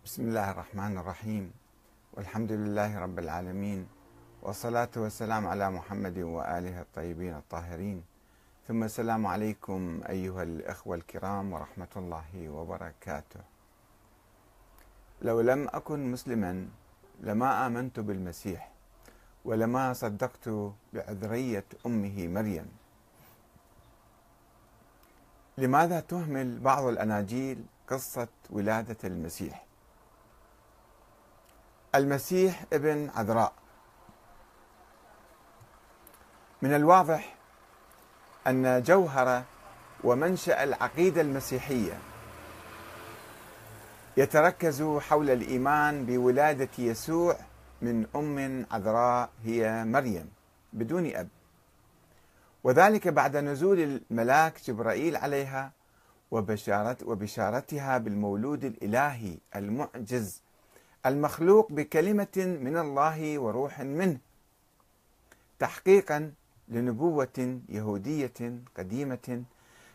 بسم الله الرحمن الرحيم. والحمد لله رب العالمين. والصلاة والسلام على محمد وآله الطيبين الطاهرين. ثم السلام عليكم أيها الأخوة الكرام ورحمة الله وبركاته. لو لم أكن مسلما لما آمنت بالمسيح ولما صدقت بعذرية أمه مريم. لماذا تهمل بعض الأناجيل قصة ولادة المسيح؟ المسيح ابن عذراء. من الواضح أن جوهر ومنشأ العقيدة المسيحية يتركز حول الإيمان بولادة يسوع من أم عذراء هي مريم بدون أب. وذلك بعد نزول الملاك جبرائيل عليها وبشارت وبشارتها بالمولود الإلهي المعجز المخلوق بكلمة من الله وروح منه تحقيقا لنبوة يهودية قديمة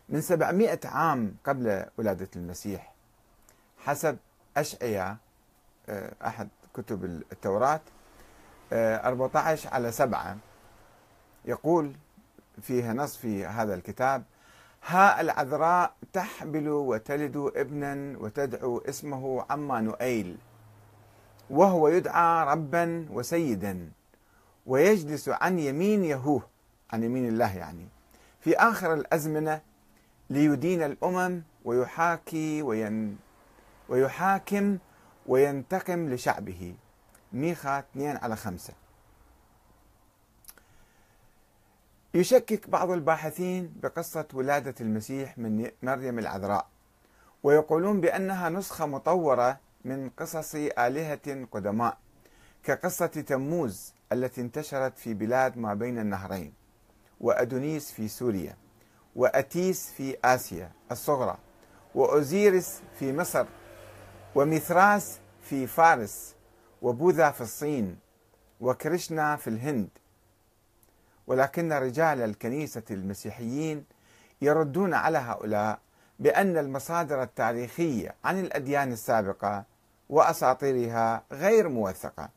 من سبعمائة عام قبل ولادة المسيح حسب أشعيا آه، أحد كتب التوراة 14 آه، على سبعة. يقول فيها نص في هذا الكتاب ها العذراء تحبل وتلد ابنا وتدعو اسمه عمانوئيل وهو يدعى ربا وسيدا ويجلس عن يمين يهوه عن يمين الله يعني في آخر الأزمنة ليدين الأمم ويحاكي وين ويحاكم وينتقم لشعبه. ميخا 2 على 5 يشكك بعض الباحثين بقصة ولادة المسيح من مريم العذراء ويقولون بأنها نسخة مطورة من قصص آلهة قدماء كقصة تموز التي انتشرت في بلاد ما بين النهرين وأدونيس في سوريا وأتيس في آسيا الصغرى وأوزيرس في مصر وميثراس في فارس وبوذا في الصين وكريشنا في الهند. ولكن رجال الكنيسة المسيحيين يردون على هؤلاء بأن المصادر التاريخية عن الأديان السابقة وأساطيرها غير موثقة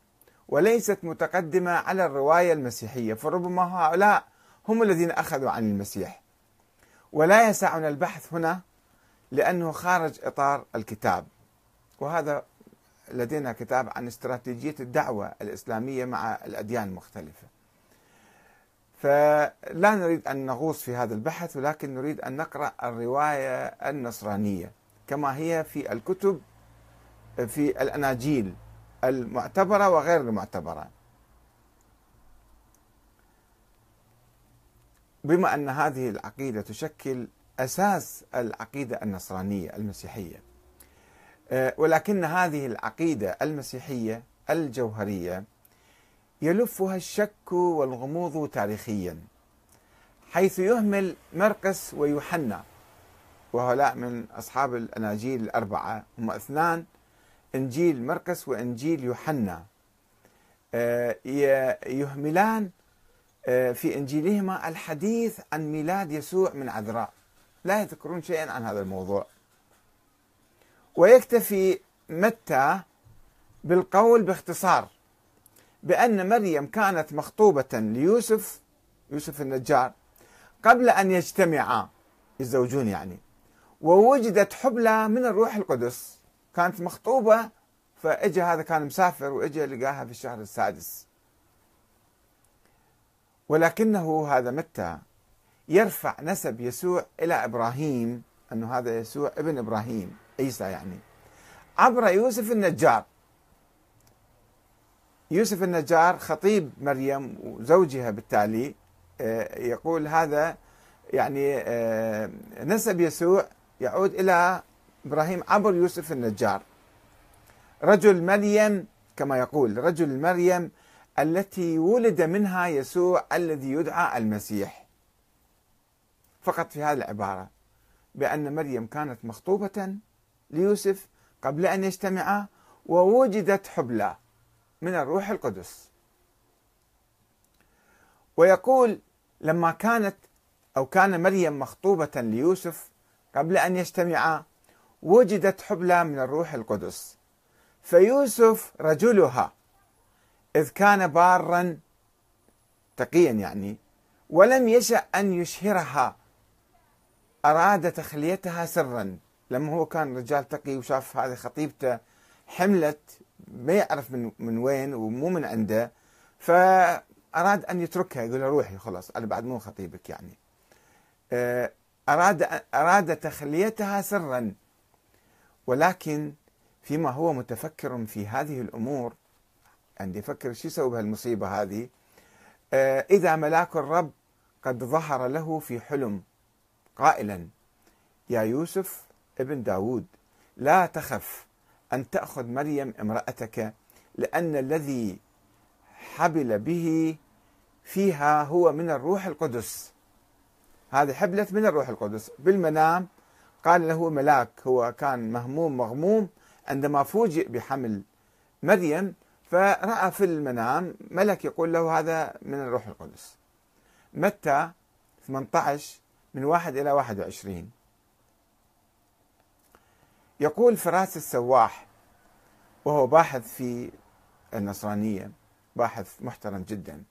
وليست متقدمة على الرواية المسيحية فربما هؤلاء هم الذين أخذوا عن المسيح. ولا يسعنا البحث هنا لأنه خارج إطار الكتاب وهذا لدينا كتاب عن استراتيجية الدعوة الإسلامية مع الأديان المختلفة. فلا نريد أن نغوص في هذا البحث ولكن نريد أن نقرأ الرواية النصرانية كما هي في الكتب في الأناجيل المعتبرة وغير المعتبرة. بما أن هذه العقيدة تشكل أساس العقيدة النصرانية المسيحية آه، ولكن هذه العقيدة المسيحية الجوهرية يلفها الشك والغموض تاريخيا حيث يهمل مرقس ويوحنا وهؤلاء من أصحاب الأناجيل الأربعة هم اثنان إنجيل مرقس وإنجيل يوحنا. آه، يهملان آه، في إنجيلهما الحديث عن ميلاد يسوع من عذراء. لا يذكرون شيئا عن هذا الموضوع. ويكتفي متى بالقول باختصار بأن مريم كانت مخطوبة ليوسف يوسف النجار قبل أن يجتمعا. يتزوجون يعني. ووجدت حبلى من الروح القدس. كانت مخطوبة فاجى هذا كان مسافر واجى لقاها في الشهر السادس. ولكنه هذا متى؟ يرفع نسب يسوع إلى إبراهيم أنه هذا يسوع ابن إبراهيم عيسى يعني. عبر يوسف النجار. يوسف النجار خطيب مريم وزوجها بالتالي آه، يقول هذا يعني آه، نسب يسوع يعود إلى إبراهيم عبر يوسف النجار. رجل مريم كما يقول رجل مريم التي ولد منها يسوع الذي يدعى المسيح. فقط في هذه العبارة بأن مريم كانت مخطوبة ليوسف قبل أن يجتمعا ووجدت حبلى من الروح القدس. ويقول لما كانت أو كان مريم مخطوبة ليوسف قبل أن يجتمعا وجدت حبلى من الروح القدس. فيوسف رجلها إذ كان بارا تقيا يعني ولم يشأ أن يشهرها. أراد تخليتها سرا. لما هو كان رجال تقي وشاف هذه خطيبته حملت ما يعرف من من وين ومو من عنده فأراد أن يتركها. يقول روحي خلاص أنا بعد مو خطيبك يعني. آه، أراد أراد تخليتها سرا. ولكن فيما هو متفكر في هذه الأمور عندي يفكر شو يسوي بهالمصيبة هذه؟ آه، إذا ملاك الرب قد ظهر له في حلم قائلا يا يوسف ابن داود لا تخف أن تأخذ مريم امرأتك لأن الذي حبل به فيها هو من الروح القدس. هذه حبلت من الروح القدس بالمنام قال له ملاك هو كان مهموم مغموم عندما فوجئ بحمل مريم فرأى في المنام ملك يقول له هذا من الروح القدس. متى؟ 18 من واحد إلى 21 يقول فراس السواح وهو باحث في النصرانية باحث محترم جدا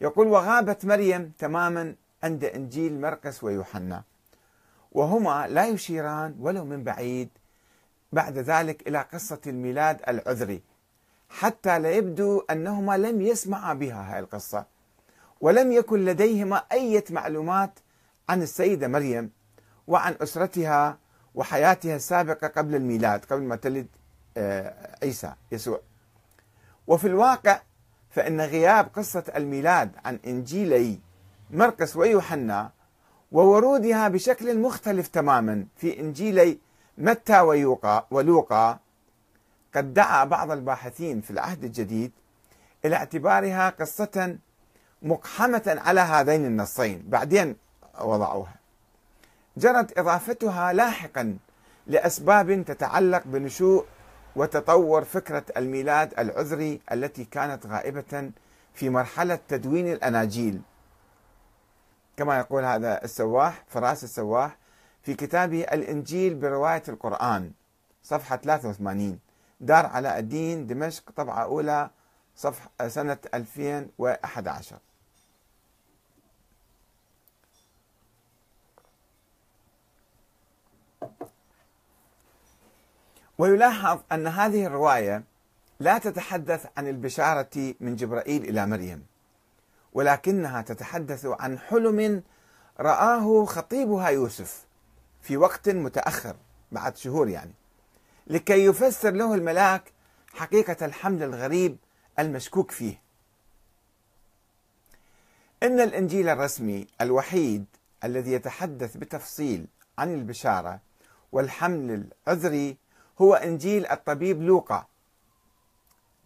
يقول وغابت مريم تماما عند إنجيل مرقس ويوحنا. وهما لا يشيران ولو من بعيد بعد ذلك إلى قصة الميلاد العذري حتى لا يبدو أنهما لم يسمعا بها هاي القصة ولم يكن لديهما أي معلومات عن السيدة مريم وعن أسرتها وحياتها السابقة قبل الميلاد قبل ما تلد آه، عيسى يسوع. وفي الواقع فإن غياب قصة الميلاد عن إنجيلي مرقس ويوحنا وورودها بشكل مختلف تماما. في إنجيلي متى ويوقا ولوقا قد دعا بعض الباحثين في العهد الجديد إلى اعتبارها قصة مقحمة على هذين النصين. بعدين وضعوها. جرت إضافتها لاحقا لأسباب تتعلق بنشوء وتطور فكرة الميلاد العذري التي كانت غائبة في مرحلة تدوين الأناجيل. كما يقول هذا السواح فراس السواح في كتابه الإنجيل برواية القرآن صفحة 83 دار علاء الدين دمشق طبعة أولى صفحة سنة 2011 ويلاحظ أن هذه الرواية لا تتحدث عن البشارة من جبرائيل إلى مريم. ولكنها تتحدث عن حلم رآه خطيبها يوسف في وقت متأخر بعد شهور يعني لكي يفسر له الملاك حقيقة الحمل الغريب المشكوك فيه. إن الإنجيل الرسمي الوحيد الذي يتحدث بتفصيل عن البشارة والحمل العذري هو إنجيل الطبيب لوقا.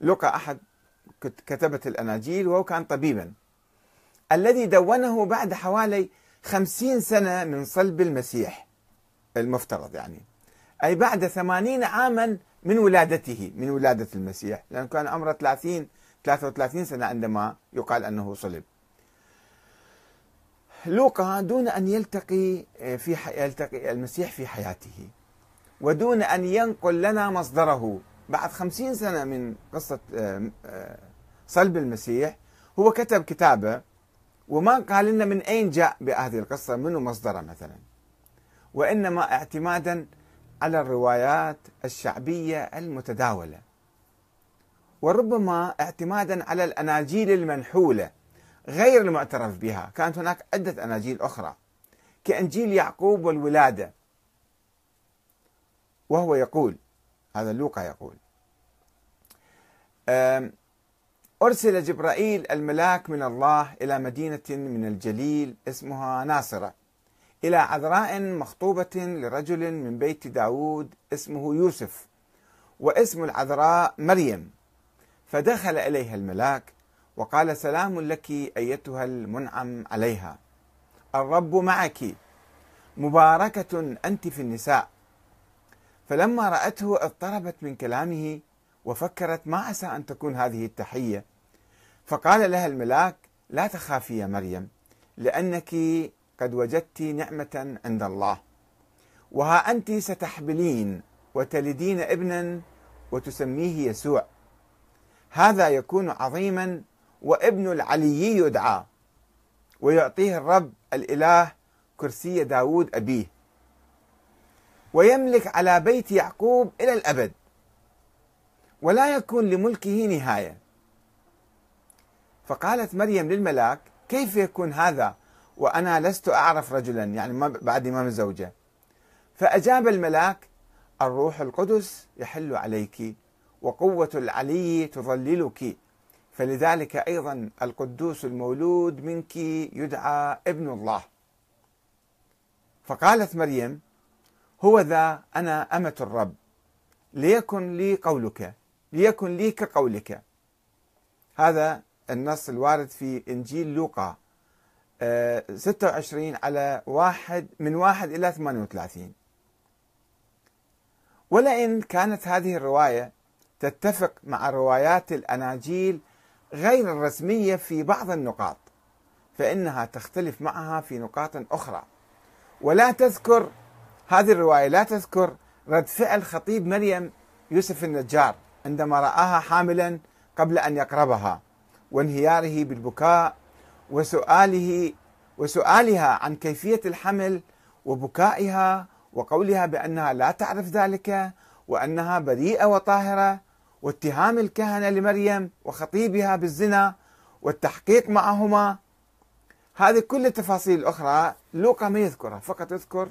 لوقا أحد كتبة الأناجيل وهو كان طبيبا. الذي دونه بعد حوالي خمسين سنة من صلب المسيح المفترض يعني. أي بعد ثمانين عاما من ولادته من ولادة المسيح. لأنه كان عمره 30 33 سنة عندما يقال أنه صلب. لوقا دون أن يلتقي في يلتقي المسيح في حياته ودون أن ينقل لنا مصدره بعد خمسين سنة من قصة آه، آه، صلب المسيح هو كتب كتابة وما قال لنا من أين جاء بهذه القصة منو مصدره مثلا. وإنما اعتمادا على الروايات الشعبية المتداولة. وربما اعتمادا على الأناجيل المنحولة غير المعترف بها. كانت هناك عدة أناجيل أخرى. كإنجيل يعقوب والولادة. وهو يقول هذا لوقا يقول أرسل جبرائيل الملاك من الله إلى مدينة من الجليل اسمها ناصرة إلى عذراء مخطوبة لرجل من بيت داود اسمه يوسف واسم العذراء مريم. فدخل إليها الملاك وقال سلام لك أيتها المنعم عليها. الرب معك. مباركة أنت في النساء. فلما رأته اضطربت من كلامه وفكرت ما عسى أن تكون هذه التحية. فقال لها الملاك لا تخافي يا مريم لأنك قد وجدت نعمة عند الله. وها أنت ستحبلين وتلدين ابنا وتسميه يسوع. هذا يكون عظيما وابن العلي يدعى ويعطيه الرب الإله كرسي داود أبيه. ويملك على بيت يعقوب إلى الأبد. ولا يكون لملكه نهاية. فقالت مريم للملاك كيف يكون هذا؟ وأنا لست أعرف رجلا. يعني ما بعد ما زوجة فأجاب الملاك الروح القدس يحل عليك وقوة العلي تظللك. فلذلك أيضا القدوس المولود منك يدعى ابن الله. فقالت مريم هو ذا أنا أمة الرب ليكن لي قولك. ليكن لي كقولك. هذا النص الوارد في إنجيل لوقا 26 آه، على واحد من واحد إلى 38 ولئن كانت هذه الرواية تتفق مع روايات الأناجيل غير الرسمية في بعض النقاط فإنها تختلف معها في نقاط أخرى. ولا تذكر هذه الرواية لا تذكر رد فعل خطيب مريم يوسف النجار. عندما رآها حاملا قبل أن يقربها وانهياره بالبكاء وسؤاله وسؤالها عن كيفية الحمل وبكائها وقولها بأنها لا تعرف ذلك وأنها بريئة وطاهرة واتهام الكهنة لمريم وخطيبها بالزنا والتحقيق معهما. هذه كل التفاصيل الأخرى لوقا ما يذكرها. فقط يذكر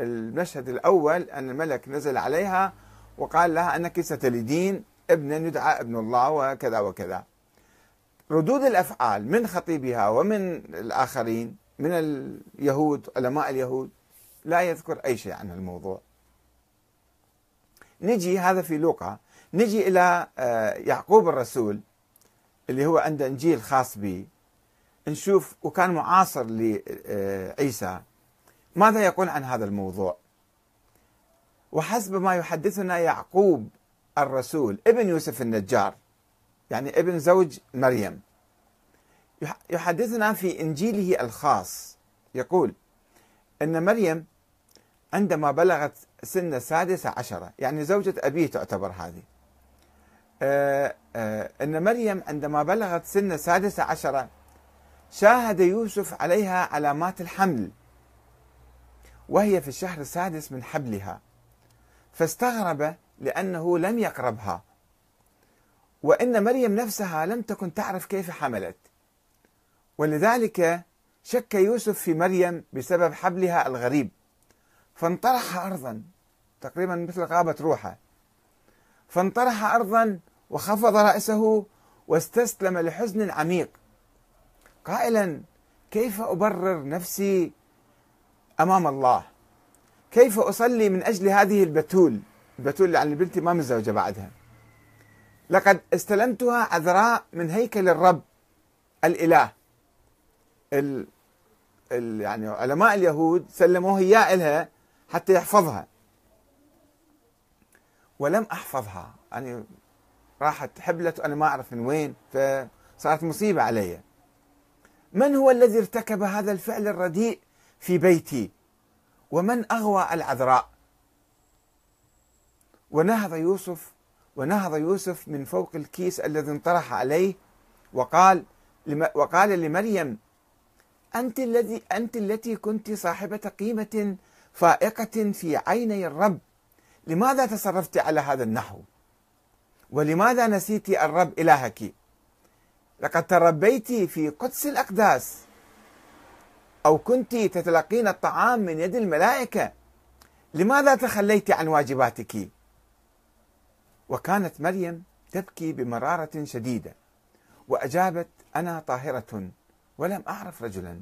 المشهد الأول أن الملك نزل عليها وقال لها أنك ستلدين ابنا يدعى ابن الله وكذا وكذا. ردود الأفعال من خطيبها ومن الآخرين من اليهود علماء اليهود لا يذكر أي شيء عن الموضوع. نجي هذا في لوقا نجي إلى آه، يعقوب الرسول اللي هو عنده إنجيل خاص به. نشوف وكان معاصر لعيسى. ماذا يقول عن هذا الموضوع؟ وحسب ما يحدثنا يعقوب الرسول ابن يوسف النجار يعني ابن زوج مريم. يحدثنا في إنجيله الخاص. يقول إن مريم عندما بلغت سن السادسة عشرة يعني زوجة أبيه تعتبر هذه. آه، آه، أن مريم عندما بلغت سن السادسة عشرة شاهد يوسف عليها علامات الحمل وهي في الشهر السادس من حبلها. فاستغرب لأنه لم يقربها. وإن مريم نفسها لم تكن تعرف كيف حملت. ولذلك شك يوسف في مريم بسبب حبلها الغريب. فانطرح أرضا تقريبا مثل غابة روحه. فانطرح أرضا وخفض رأسه واستسلم لحزن عميق. قائلا كيف أبرر نفسي أمام الله؟ كيف أصلي من أجل هذه البتول؟ البتول يعني بنتي ما متزوجة بعدها. لقد استلمتها عذراء من هيكل الرب الإله. ال ال يعني علماء اليهود سلموه إياه إلها حتى يحفظها. ولم أحفظها. يعني راحت حبلت وأنا ما أعرف من وين فصارت مصيبة علي. من هو الذي ارتكب هذا الفعل الرديء في بيتي؟ ومن أغوى العذراء. ونهض يوسف ونهض يوسف من فوق الكيس الذي انطرح عليه وقال وقال لمريم أنت الذي أنت التي كنت صاحبة قيمة فائقة في عيني الرب لماذا تصرفت على هذا النحو؟ ولماذا نسيت الرب إلهك؟ لقد تربيت في قدس الأقداس. أو كنت تتلقين الطعام من يد الملائكة. لماذا تخليت عن واجباتك؟ وكانت مريم تبكي بمرارة شديدة وأجابت أنا طاهرة ولم أعرف رجلا.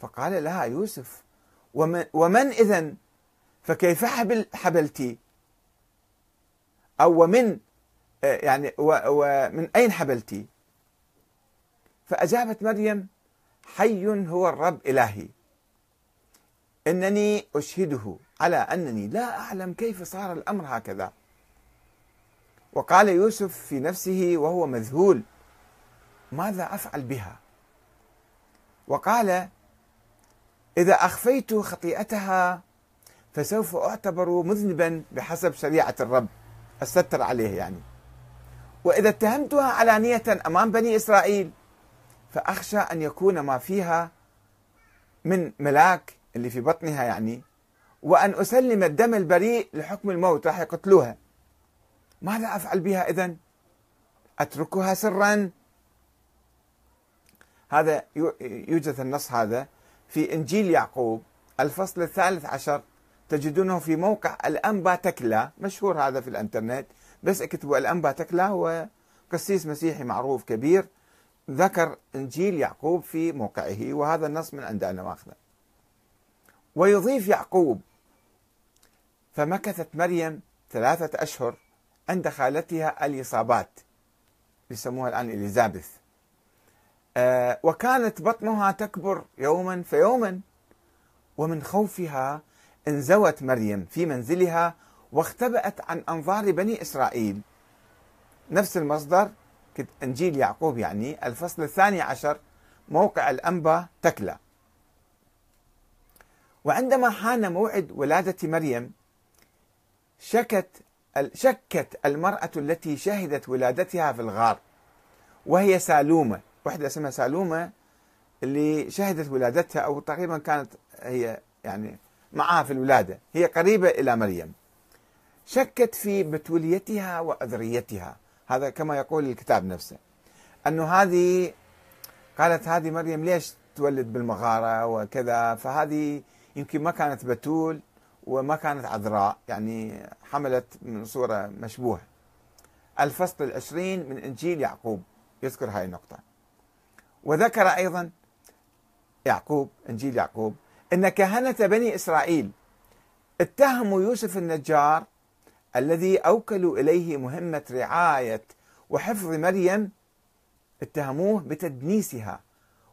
فقال لها يوسف ومن, ومن إذن؟ فكيف حبل حبلتي أو ومن يعني ومن أين حبلتي فأجابت مريم حي هو الرب إلهي. إنني أشهده على أنني لا أعلم كيف صار الأمر هكذا. وقال يوسف في نفسه وهو مذهول ماذا أفعل بها؟ وقال إذا أخفيت خطيئتها فسوف أعتبر مذنبا بحسب شريعة الرب. الستر عليه يعني. وإذا اتهمتها علانية أمام بني إسرائيل فأخشى أن يكون ما فيها من ملاك اللي في بطنها يعني وأن أسلم الدم البريء لحكم الموت راح يقتلوها. ماذا أفعل بها إذن؟ أتركها سرا؟ هذا يوجد النص هذا في إنجيل يعقوب الفصل الثالث عشر. تجدونه في موقع الأنبا تكلا مشهور هذا في الإنترنت. بس اكتبوا الأنبا تكلا هو قسيس مسيحي معروف كبير. ذكر إنجيل يعقوب في موقعه وهذا النص من عند أنا ماخذه ويضيف يعقوب فمكثت مريم ثلاثة أشهر عند خالتها اليصابات. يسموها الآن إليزابيث. آه وكانت بطنها تكبر يوما فيوما ومن خوفها انزوت مريم في منزلها واختبأت عن أنظار بني إسرائيل. نفس المصدر إنجيل يعقوب يعني الفصل الثاني عشر موقع الأنبا تكلا. وعندما حان موعد ولادة مريم شكت شكت المرأة التي شهدت ولادتها في الغار وهي سالومة واحدة اسمها سالومة اللي شهدت ولادتها أو تقريبا كانت هي يعني معها في الولادة هي قريبة إلى مريم. شكت في بتوليتها وأذريتها. هذا كما يقول الكتاب نفسه. أنه هذه قالت هذه مريم ليش تولد بالمغارة وكذا؟ فهذه يمكن ما كانت بتول وما كانت عذراء يعني حملت من صورة مشبوهة. الفصل العشرين من إنجيل يعقوب. يذكر هاي النقطة. وذكر أيضا يعقوب إنجيل يعقوب أن كهنة بني إسرائيل اتهموا يوسف النجار الذي أوكلوا إليه مهمة رعاية وحفظ مريم اتهموه بتدنيسها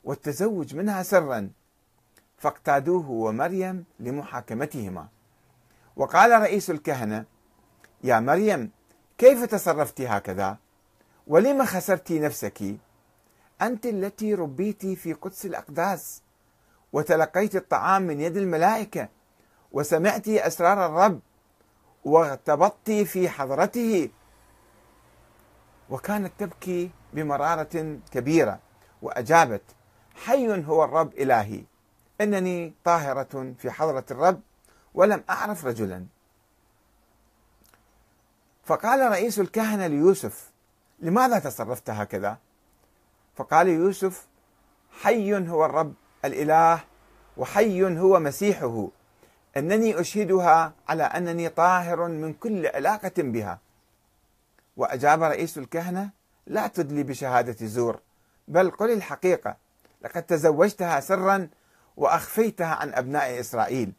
والتزوج منها سرا فاقتادوه ومريم لمحاكمتهما. وقال رئيس الكهنة يا مريم كيف تصرفت هكذا؟ ولم خسرت نفسك؟ أنت التي ربيت في قدس الأقداس وتلقيت الطعام من يد الملائكة وسمعت أسرار الرب وارتبطت في حضرته. وكانت تبكي بمرارة كبيرة وأجابت حي هو الرب إلهي إنني طاهرة في حضرة الرب ولم أعرف رجلا. فقال رئيس الكهنة ليوسف لماذا تصرفت هكذا؟ فقال يوسف حي هو الرب الإله وحي هو مسيحه. أنني أشهدها على أنني طاهر من كل علاقة بها. وأجاب رئيس الكهنة لا تدلي بشهادة زور بل قل الحقيقة. لقد تزوجتها سرا وأخفيتها عن أبناء إسرائيل.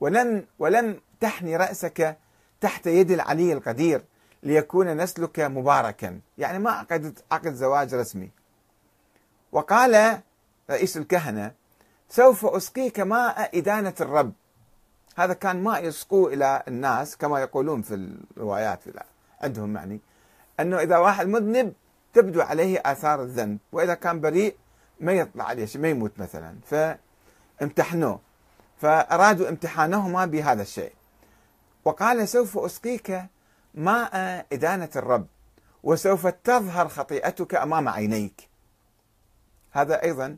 ولم ولم تحني رأسك تحت يد العلي القدير ليكون نسلك مباركا. يعني ما عقدت عقد زواج رسمي. وقال رئيس الكهنة سوف أسقيك ماء إدانة الرب. هذا كان ماء يسقوه إلى الناس كما يقولون في الروايات عندهم يعني أنه إذا واحد مذنب تبدو عليه آثار الذنب وإذا كان بريء ما يطلع عليه شيء ما يموت مثلا. فامتحنوه. فأرادوا امتحانهما بهذا الشيء. وقال سوف أسقيك ماء إدانة الرب وسوف تظهر خطيئتك أمام عينيك. هذا أيضا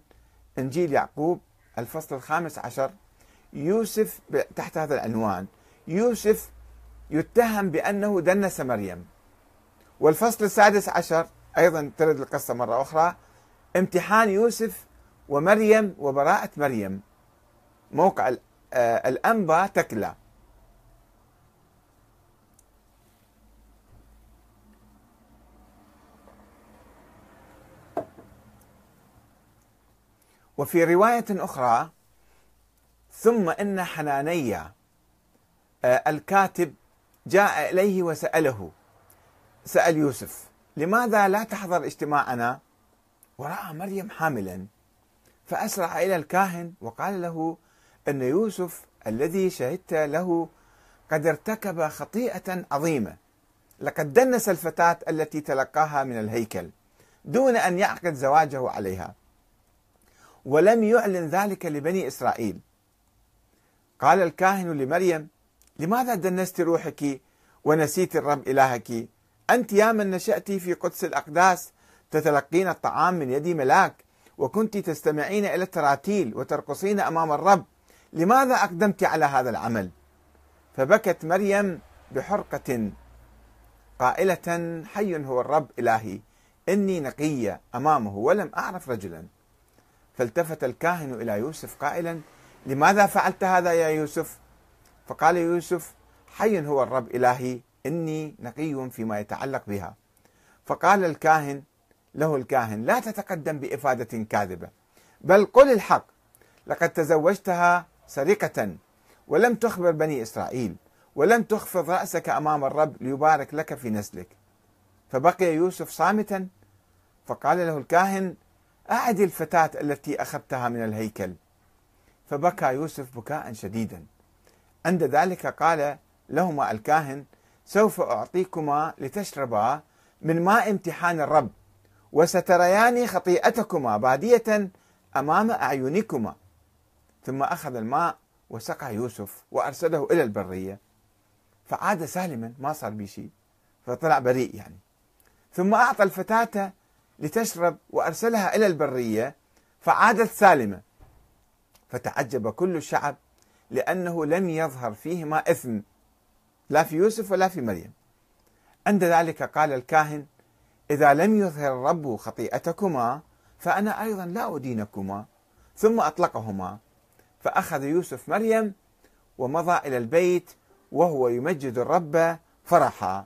إنجيل يعقوب الفصل الخامس عشر يوسف تحت هذا العنوان. يوسف يتهم بأنه دنس مريم. والفصل السادس عشر أيضا ترد القصة مرة أخرى. امتحان يوسف ومريم وبراءة مريم. موقع آه، الأنبا تكلا. وفي رواية أخرى ثم إن حنانيا آه، الكاتب جاء إليه وسأله سأل يوسف لماذا لا تحضر اجتماعنا؟ ورأى مريم حاملا فأسرع إلى الكاهن وقال له أن يوسف الذي شهدت له قد ارتكب خطيئة عظيمة لقد دنس الفتاة التي تلقاها من الهيكل دون أن يعقد زواجه عليها ولم يعلن ذلك لبني إسرائيل. قال الكاهن لمريم لماذا دنست روحك ونسيت الرب إلهك؟ أنت يا من نشأت في قدس الأقداس تتلقين الطعام من يد ملاك وكنت تستمعين إلى التراتيل وترقصين أمام الرب لماذا أقدمت على هذا العمل؟ فبكت مريم بحرقة قائلة حي هو الرب إلهي إني نقية أمامه ولم أعرف رجلا. فالتفت الكاهن إلى يوسف قائلا لماذا فعلت هذا يا يوسف؟ فقال يوسف حي هو الرب إلهي إني نقي فيما يتعلق بها. فقال الكاهن له الكاهن لا تتقدم بإفادة كاذبة بل قل الحق لقد تزوجتها سرقة ولم تخبر بني إسرائيل ولم تخفض رأسك أمام الرب ليبارك لك في نسلك فبقي يوسف صامتا فقال له الكاهن أعد الفتاة التي أخذتها من الهيكل. فبكى يوسف بكاء شديدا. عند ذلك قال لهما الكاهن سوف أعطيكما لتشربا من ماء امتحان الرب وستريان خطيئتكما بادية أمام أعينكما. ثم أخذ الماء وسقى يوسف وأرسله إلى البرية. فعاد سالما ما صار به شيء فطلع بريء يعني. ثم أعطى الفتاة لتشرب وأرسلها إلى البرية فعادت سالمة. فتعجب كل الشعب لأنه لم يظهر فيهما إثم لا في يوسف ولا في مريم. عند ذلك قال الكاهن إذا لم يظهر الرب خطيئتكما فأنا أيضا لا أدينكما. ثم أطلقهما. فأخذ يوسف مريم ومضى إلى البيت وهو يمجد الرب فرحا.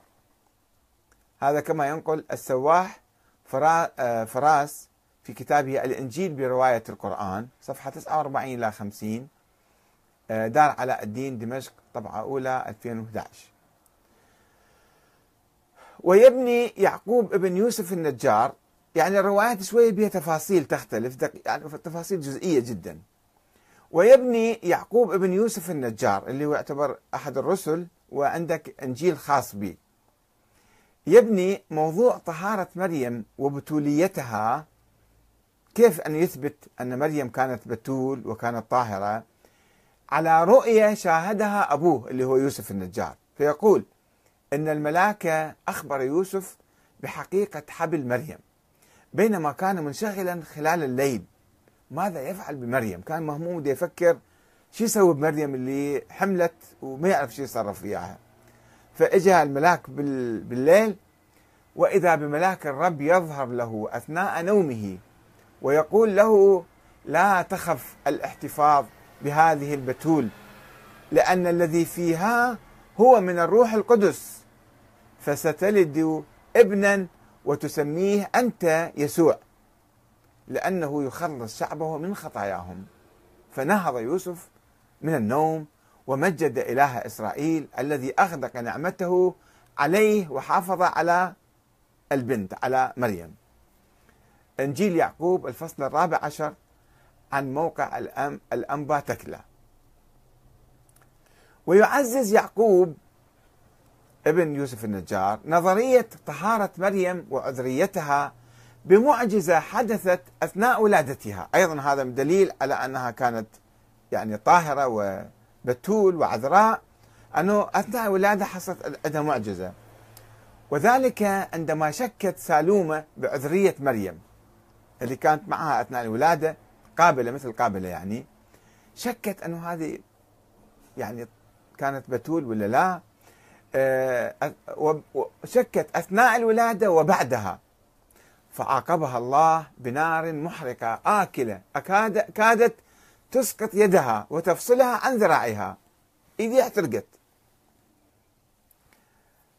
هذا كما ينقل السواح آه، فراس في كتابه الإنجيل برواية القرآن صفحة 49 إلى 50 آه، دار علاء الدين دمشق طبعة أولى 2011 ويبني يعقوب ابن يوسف النجار يعني الروايات شوية بها تفاصيل تختلف يعني تفاصيل جزئية جدا. ويبني يعقوب ابن يوسف النجار اللي هو يعتبر أحد الرسل وعندك إنجيل خاص به يبني موضوع طهارة مريم وبتوليتها كيف أن يثبت أن مريم كانت بتول وكانت طاهرة؟ على رؤية شاهدها أبوه اللي هو يوسف النجار فيقول أن الملاك أخبر يوسف بحقيقة حبل مريم بينما كان منشغلا خلال الليل. ماذا يفعل بمريم؟ كان مهموم يفكر شو يسوي بمريم اللي حملت وما يعرف شو يتصرف وياها. فإجا الملاك بالليل وإذا بملاك الرب يظهر له أثناء نومه ويقول له لا تخف الاحتفاظ بهذه البتول لأن الذي فيها هو من الروح القدس. فستلد ابنا وتسميه أنت يسوع لأنه يخلص شعبه من خطاياهم. فنهض يوسف من النوم ومجد إله إسرائيل الذي أغدق نعمته عليه وحافظ على البنت على مريم. إنجيل يعقوب الفصل الرابع عشر عن موقع الأم الأنبا تكلا ويعزز يعقوب ابن يوسف النجار نظرية طهارة مريم وعذريتها بمعجزة حدثت أثناء ولادتها. أيضا هذا دليل على أنها كانت يعني طاهرة وبتول وعذراء. أنه أثناء الولادة حصلت عندها معجزة. وذلك عندما شكت سالومة بعذرية مريم. اللي كانت معها أثناء الولادة قابلة مثل قابلة يعني شكت أنه هذه يعني كانت بتول ولا لا آه، وشكت أثناء الولادة وبعدها فعاقبها الله بنار محرقة آكلة أكاد كادت تسقط يدها وتفصلها عن ذراعها. إيديها احترقت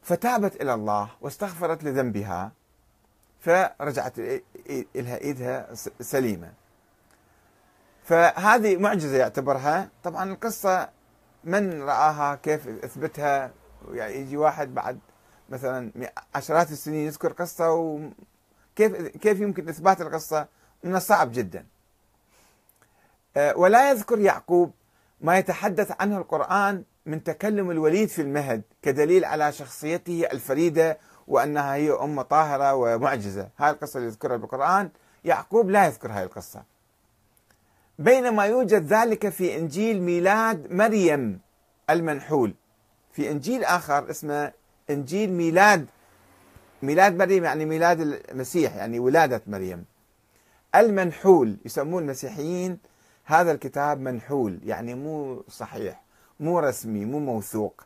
فتابت إلى الله واستغفرت لذنبها. فرجعت لها إيدها سليمة. فهذه معجزة يعتبرها. طبعا القصة من رآها كيف أثبتها؟ يعني يجي واحد بعد مثلا عشرات السنين يذكر قصة وكيف كيف يمكن إثبات القصة؟ من الصعب جدا. آه، ولا يذكر يعقوب ما يتحدث عنه القرآن من تكلم الوليد في المهد كدليل على شخصيته الفريدة وأنها هي أم طاهرة ومعجزة. هاي القصة اللي يذكرها بالقرآن يعقوب لا يذكر هاي القصة. بينما يوجد ذلك في إنجيل ميلاد مريم المنحول. في إنجيل آخر اسمه إنجيل ميلاد ميلاد مريم يعني ميلاد المسيح يعني ولادة مريم. المنحول يسمون المسيحيين هذا الكتاب منحول يعني مو صحيح مو رسمي مو موثوق.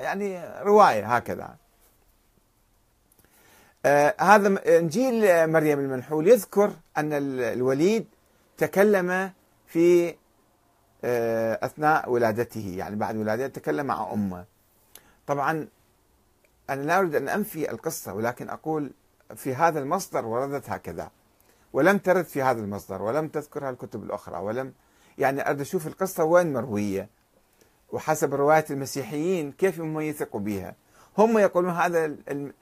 يعني رواية هكذا. آه هذا إنجيل مريم المنحول يذكر أن الوليد تكلم في آه أثناء ولادته يعني بعد ولادته تكلم مع أمه. طبعا أنا لا أريد أن أنفي القصة ولكن أقول في هذا المصدر وردت هكذا. ولم ترد في هذا المصدر ولم تذكرها الكتب الأخرى ولم يعني أريد أشوف القصة وين مروية. وحسب رواية المسيحيين كيف هم يثقوا بها. هم يقولون هذا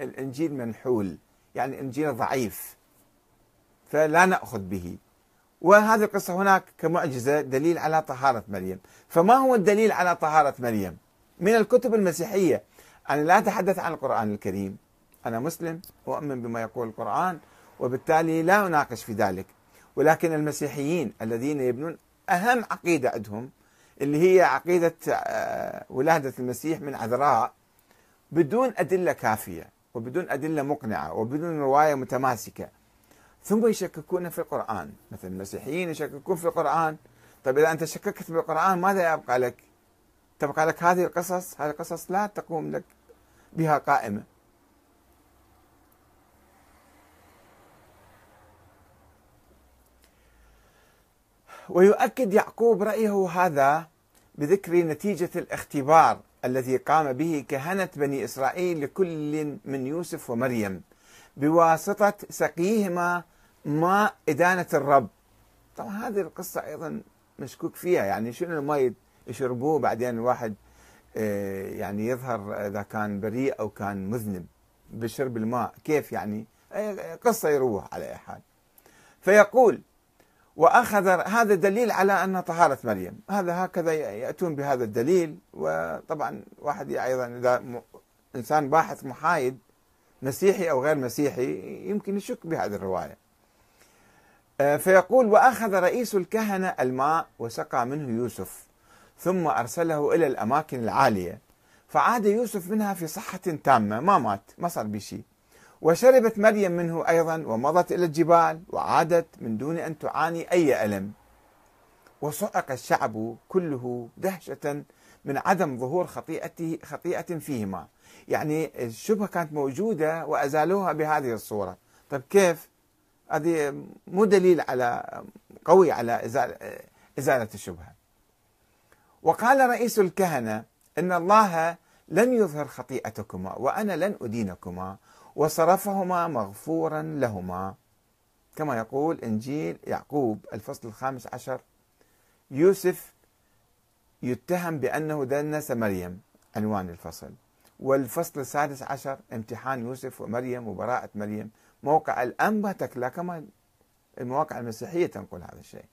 الإنجيل منحول يعني إنجيل ضعيف فلا نأخذ به. وهذه القصة هناك كمعجزة دليل على طهارة مريم. فما هو الدليل على طهارة مريم؟ من الكتب المسيحية. أنا لا أتحدث عن القرآن الكريم. أنا مسلم وأؤمن بما يقول القرآن وبالتالي لا أناقش في ذلك. ولكن المسيحيين الذين يبنون أهم عقيدة عندهم اللي هي عقيدة آه، ولادة المسيح من عذراء بدون أدلة كافية وبدون أدلة مقنعة وبدون رواية متماسكة. ثم يشككون في القرآن. مثل المسيحيين يشككون في القرآن. طيب إذا أنت شككت بالقرآن ماذا يبقى لك؟ تبقى لك هذه القصص؟ هذه القصص لا تقوم لك بها قائمة. ويؤكد يعقوب رأيه هذا بذكر نتيجة الاختبار. الذي قام به كهنة بني إسرائيل لكل من يوسف ومريم بواسطة سقيهما ماء إدانة الرب. طبعا هذه القصة أيضا مشكوك فيها يعني شنو الماء يشربوه بعدين الواحد آه، يعني يظهر إذا كان بريء أو كان مذنب بشرب الماء؟ كيف يعني؟ قصة يروح على أي حال. فيقول وأخذ هذا دليل على أن طهارة مريم. هذا هكذا يأتون بهذا الدليل. وطبعا واحد أيضا إذا إنسان باحث محايد مسيحي أو غير مسيحي يمكن يشك بهذه الرواية. آه، فيقول وأخذ رئيس الكهنة الماء وسقى منه يوسف ثم أرسله إلى الأماكن العالية فعاد يوسف منها في صحة تامة. ما مات ما صار بشيء. وشربت مريم منه أيضا ومضت إلى الجبال وعادت من دون أن تعاني أي ألم. وصعق الشعب كله دهشة من عدم ظهور خطيئته خطيئة فيهما. يعني الشبهة كانت موجودة وأزالوها بهذه الصورة. طيب كيف؟ هذه مو دليل على قوي على إزالة الشبهة. وقال رئيس الكهنة إن الله لن يظهر خطيئتكما وأنا لن أدينكما. وصرفهما مغفورا لهما. كما يقول إنجيل يعقوب الفصل الخامس عشر يوسف يتهم بأنه دنس مريم عنوان الفصل. والفصل السادس عشر امتحان يوسف ومريم وبراءة مريم موقع الأنبا تكلا كما المواقع المسيحية تنقل هذا الشيء.